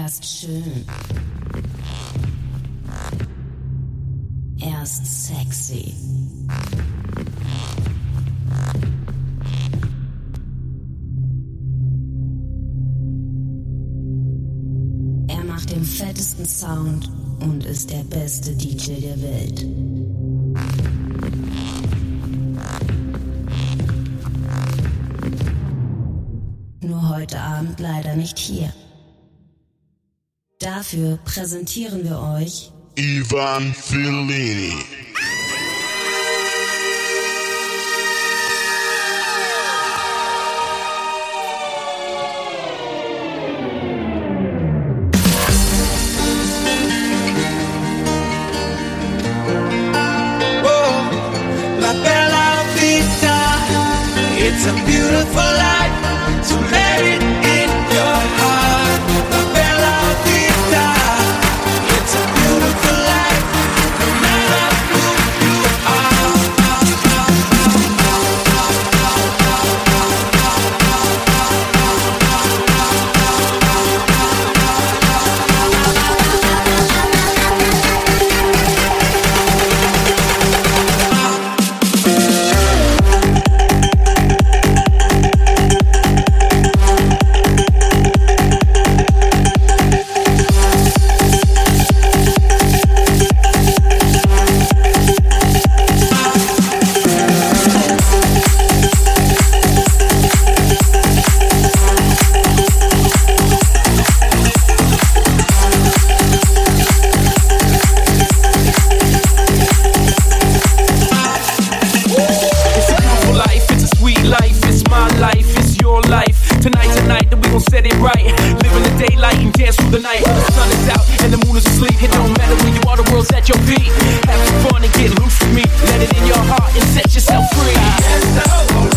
Er ist schön. Er ist sexy. Er macht den fettesten Sound und ist der beste DJ der Welt. Nur heute Abend leider nicht hier. Dafür präsentieren wir euch Ivan Fellini. It don't matter where you are, the world's at your feet. Have some fun and get loose with me. Let it in your heart and set yourself free.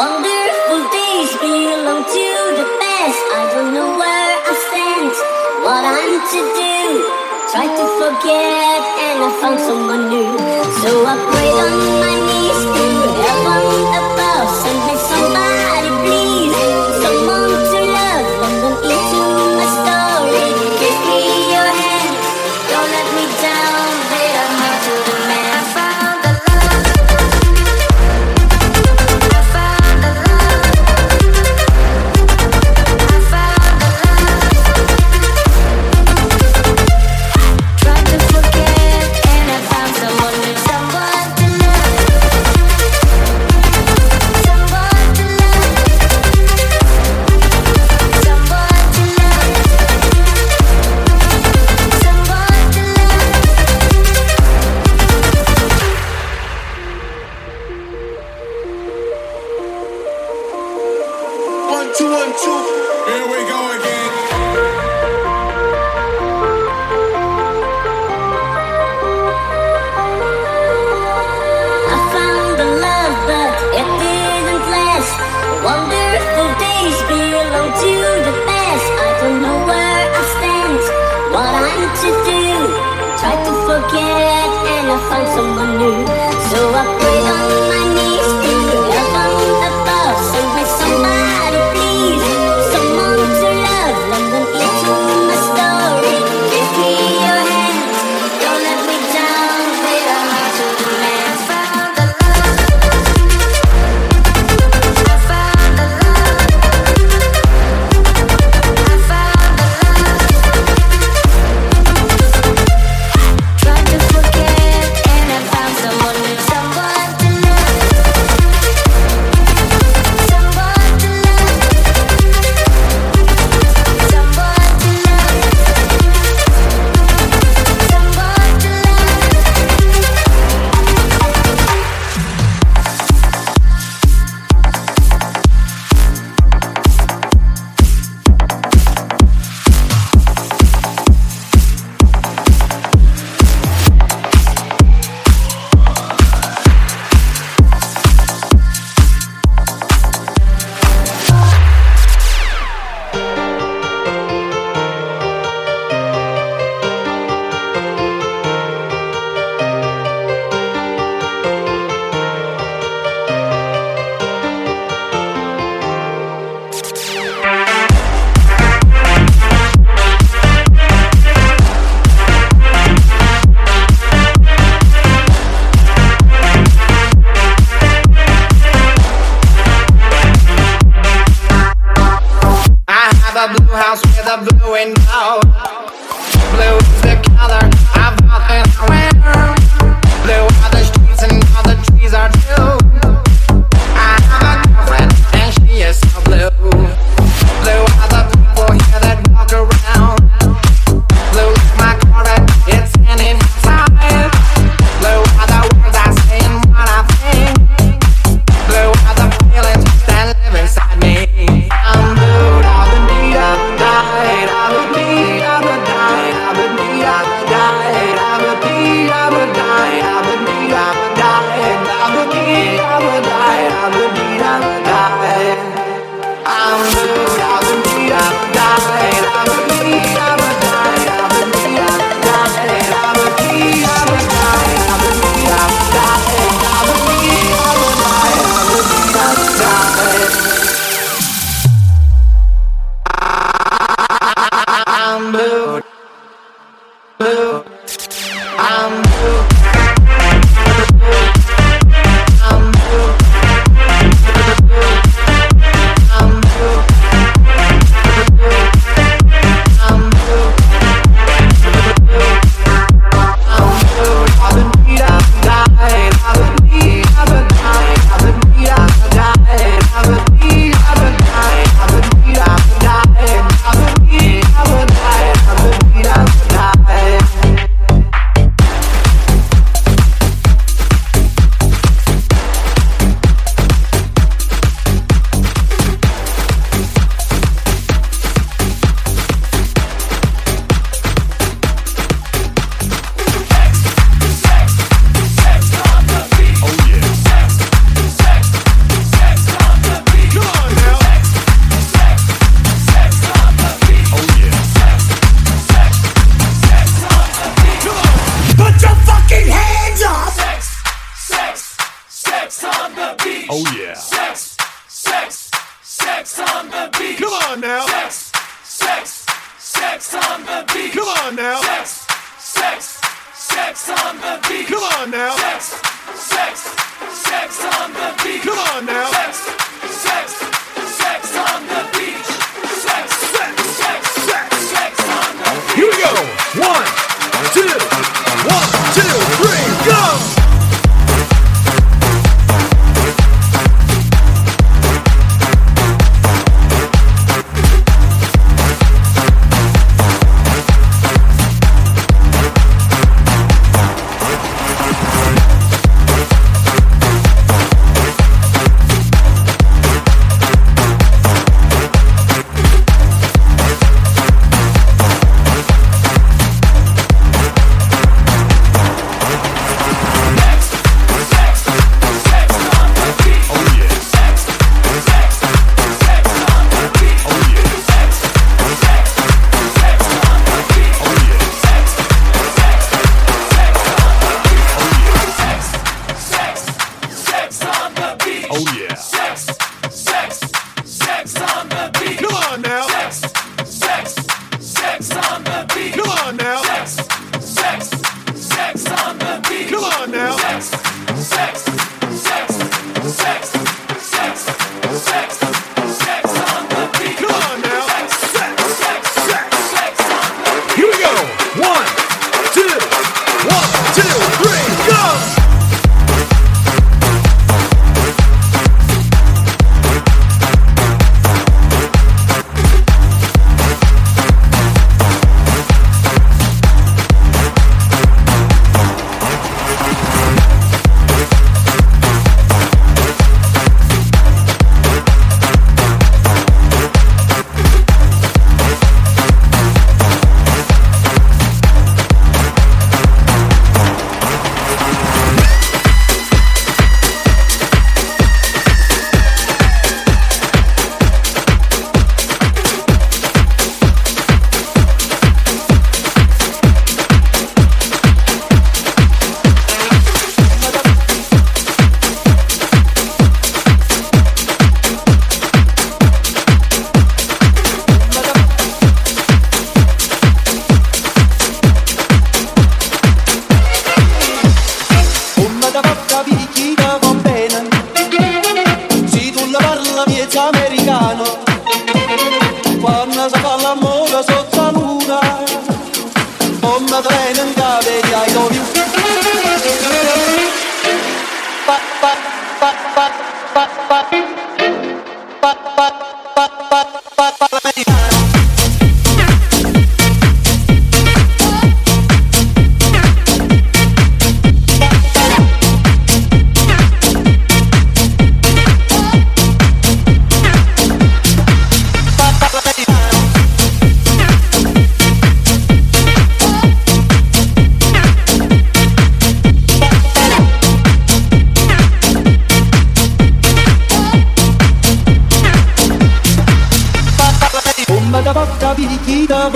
Wonderful days belong to the past. I don't know where I stand, what I'm to do. Try to forget, and I found someone new. So I prayed on my knees to heaven above. Send me somebody,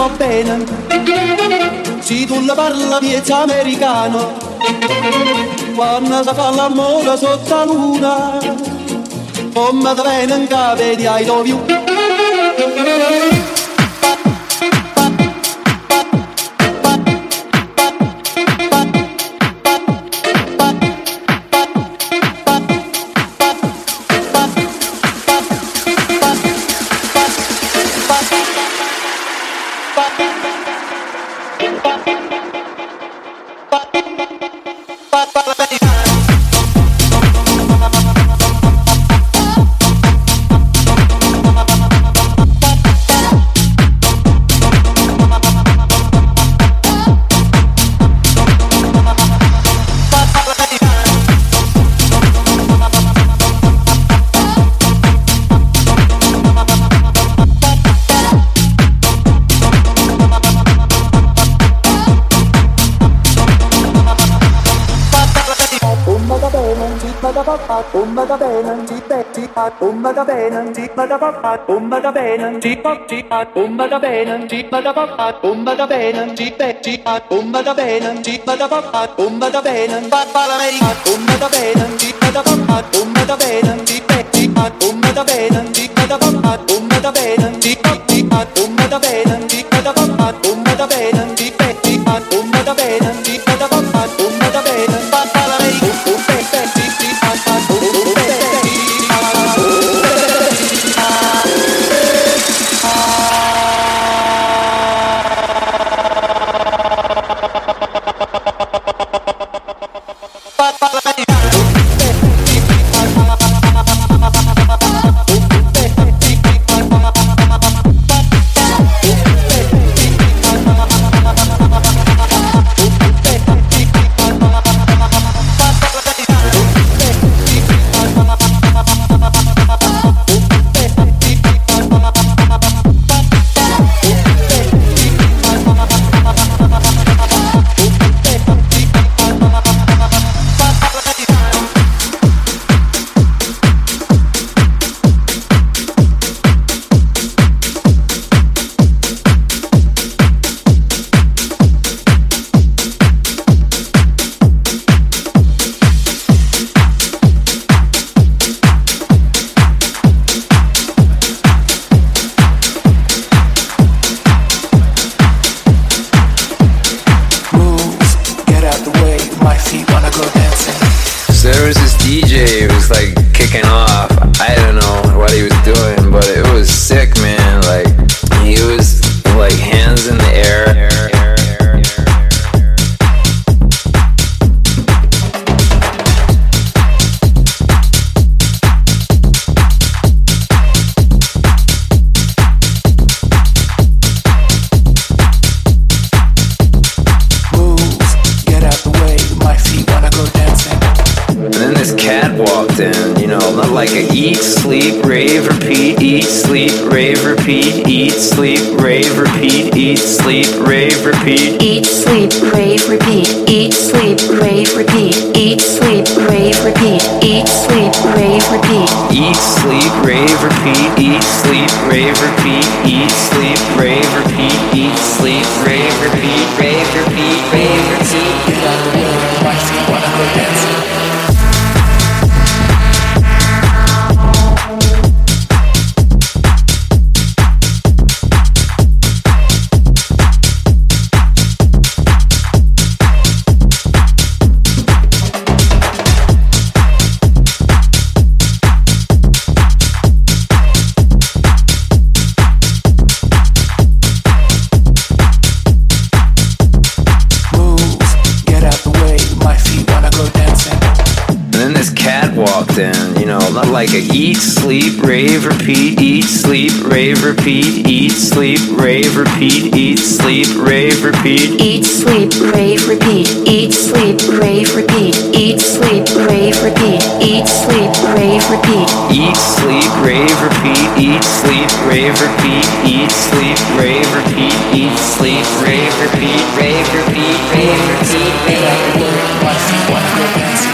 va bene. Se tu la parla miezza americano. Quando si fa l'amore sotto la luna Come te viene in capo di bada ba ba bum bada benen ti ba ti ba bum bada benen ti bada ba ba bum bada benen ti be ti ba bum bada benen ti bada ba ba bum bada benen ba ba la meri bum bada benen ti bada ba ba bum bada benen Like a eat, sleep, rave, repeat, eat, sleep, rave, repeat, eat, sleep, rave, repeat, eat, sleep, rave, repeat, eat, sleep, rave, repeat, eat, sleep, rave, repeat, eat, sleep, rave, repeat, eat, sleep, rave, repeat, eat, sleep, rave, repeat, eat, sleep, rave, repeat, eat, sleep, rave, repeat, eat, sleep, rave, repeat, rave, repeat, rave, repeat, rave, repeat,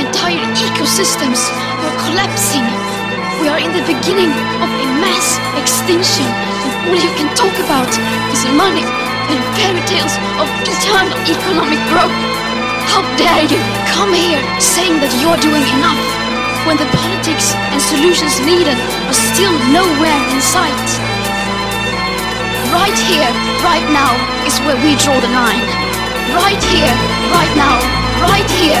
Entire ecosystems are collapsing. We are in the beginning of a mass extinction, and all you can talk about is money and fairy tales of eternal economic growth. How dare you come here saying that you're doing enough when the politics and solutions needed are still nowhere in sight? Right here, right now is where we draw the line. Right here, right now, right here,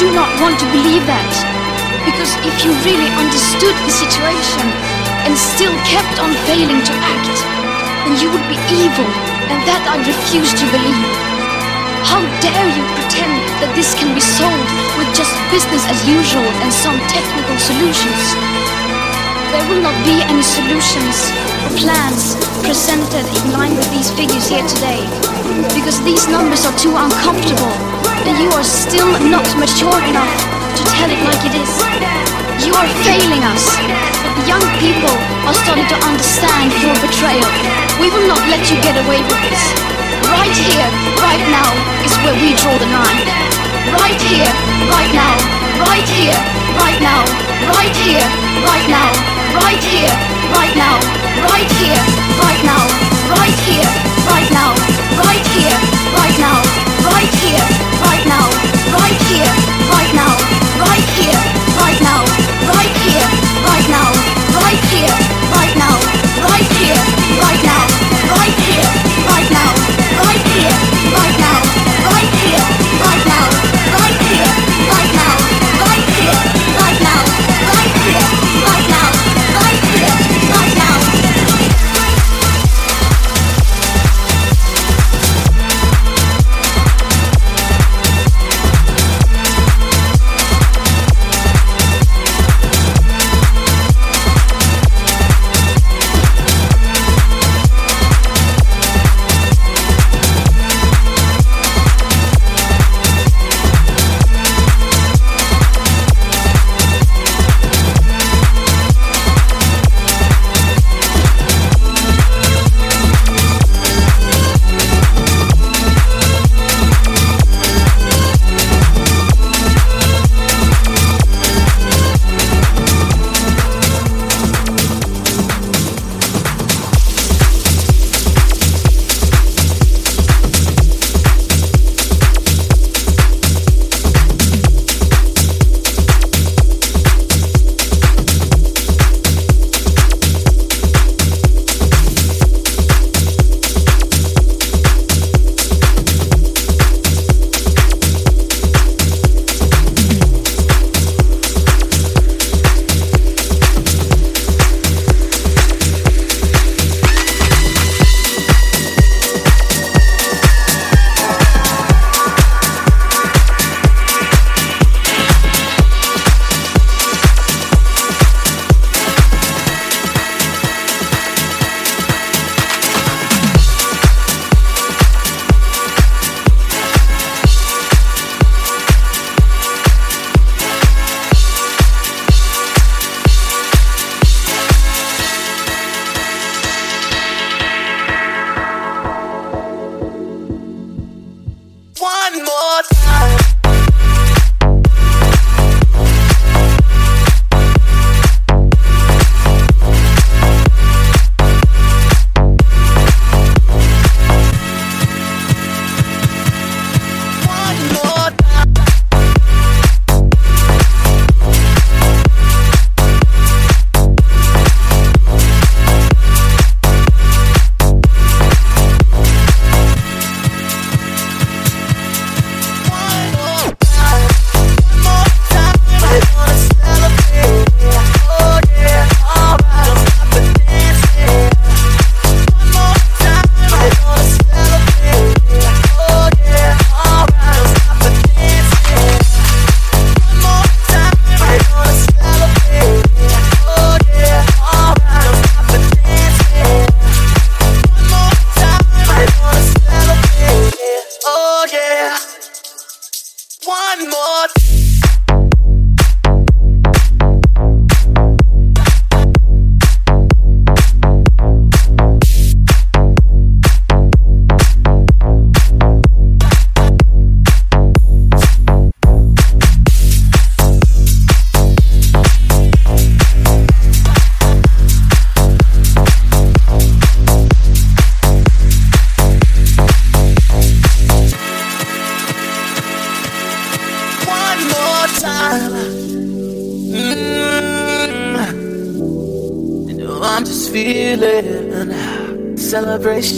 do not want to believe that. Because if you really understood the situation and still kept on failing to act, then you would be evil, and that I refuse to believe. How dare you pretend that this can be solved with just business as usual and some technical solutions? There will not be any solutions or plans presented in line with these figures here today, because these numbers are too uncomfortable, that you are still not mature enough to tell it like it is. You are failing us. Young people are starting to understand your betrayal. We will not let you get away with this. Right here, right now is where we draw the line. Right here, right now, right here, right now, right here, right now, right here, right now, right here, right now, right here, right now, right here, right now, right here here,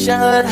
should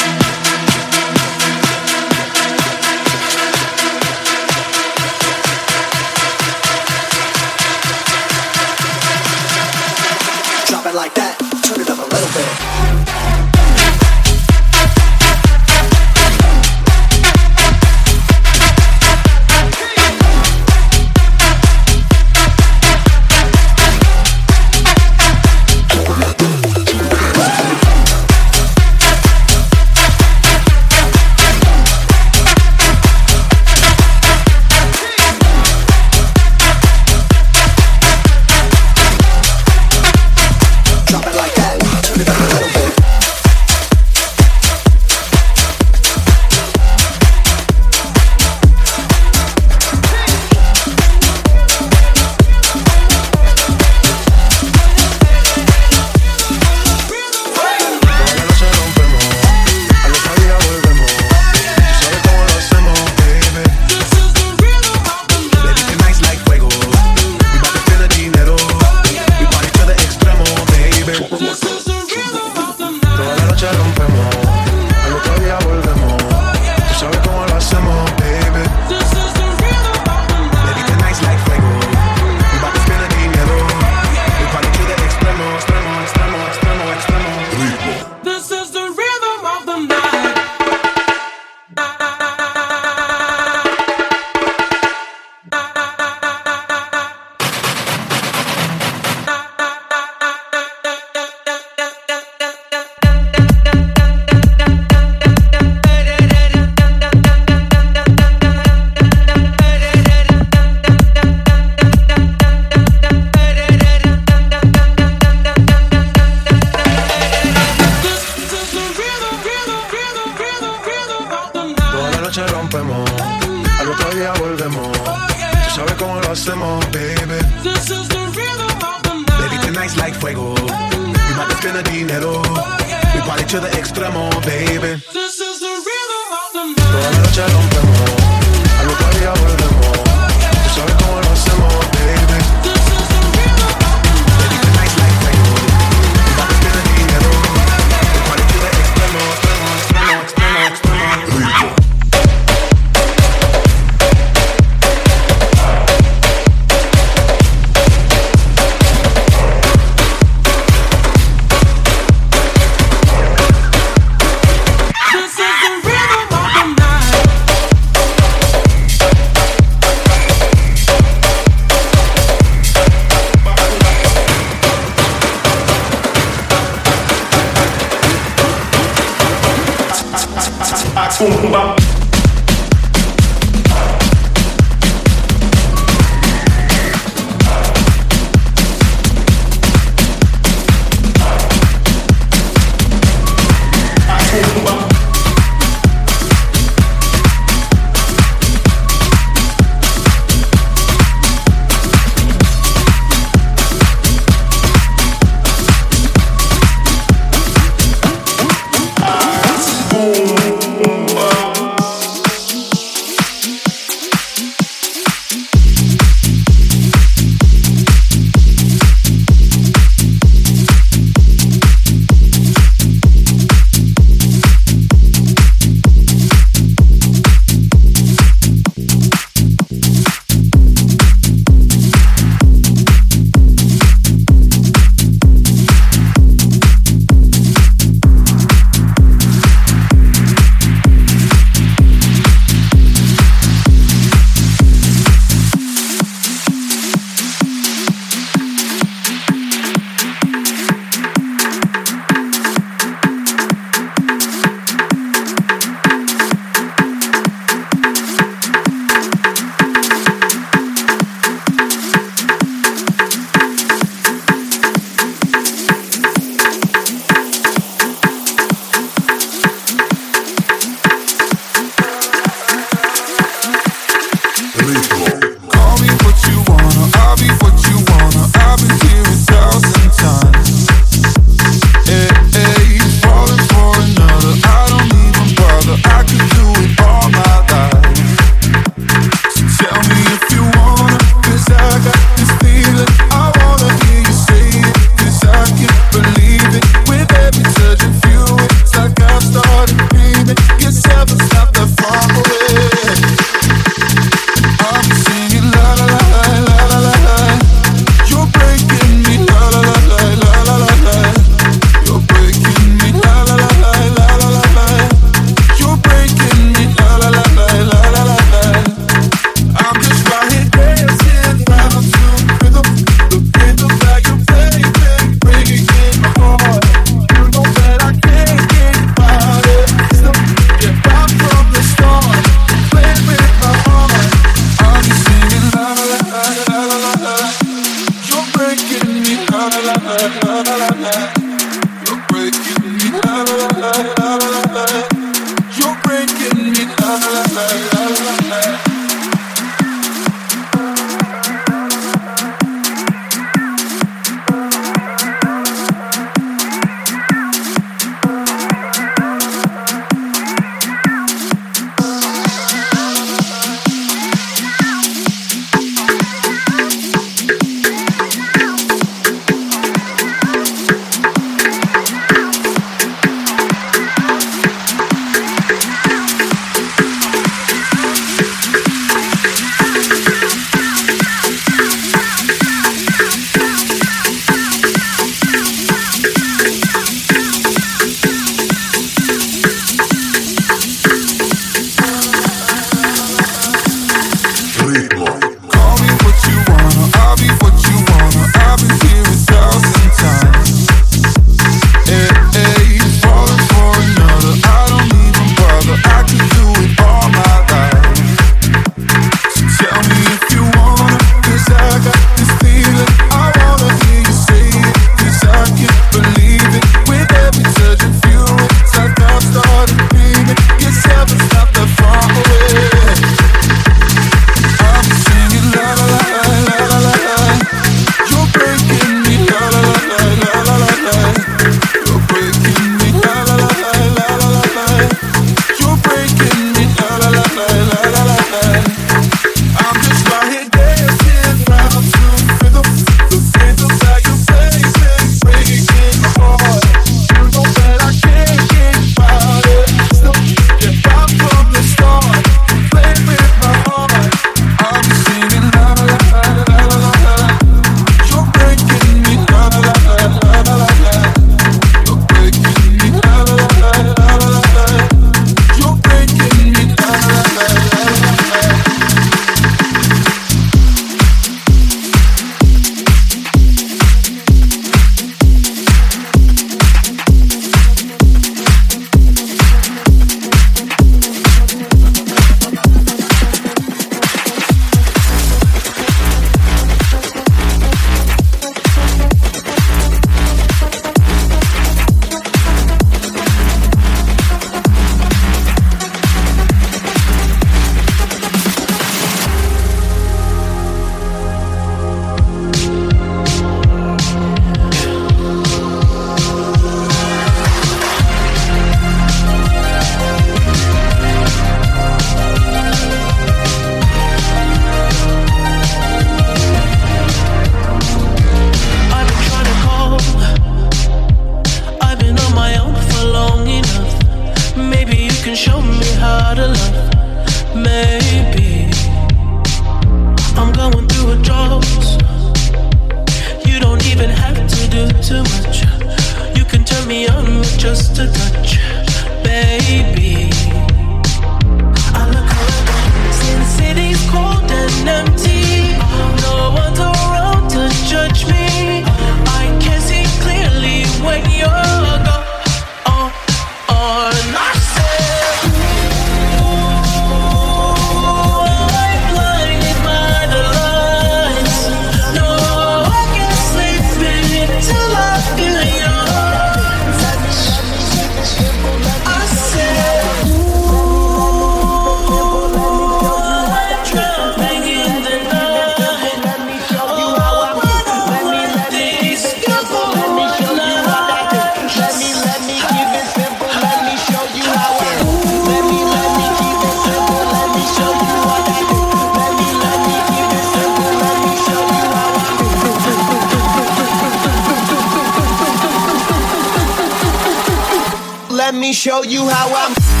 Let me show you how I'm.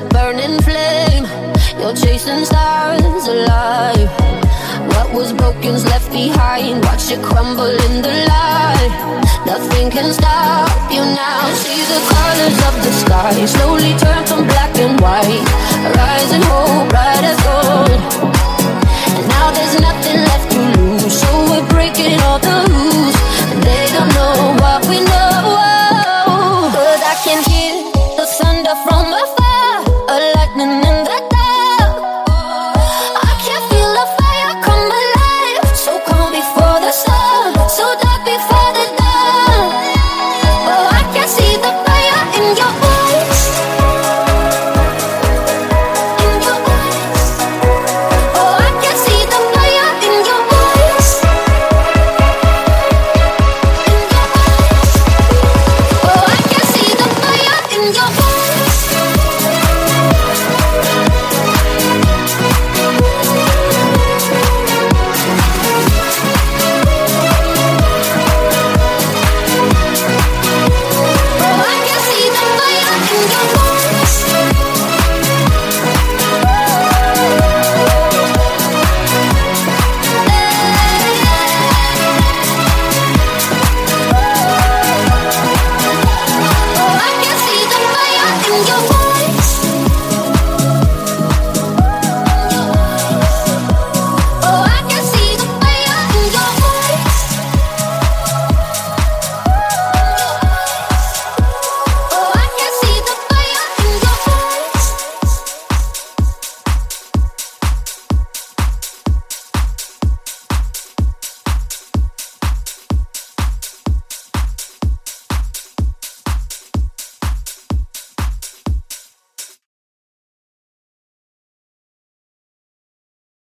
that burning flame. You're chasing stars alive. What was broken's left behind. Watch it crumble in the light. Nothing can stop you now. See the colors of the sky slowly turn from black and white. Rising hope, bright as gold. And now there's nothing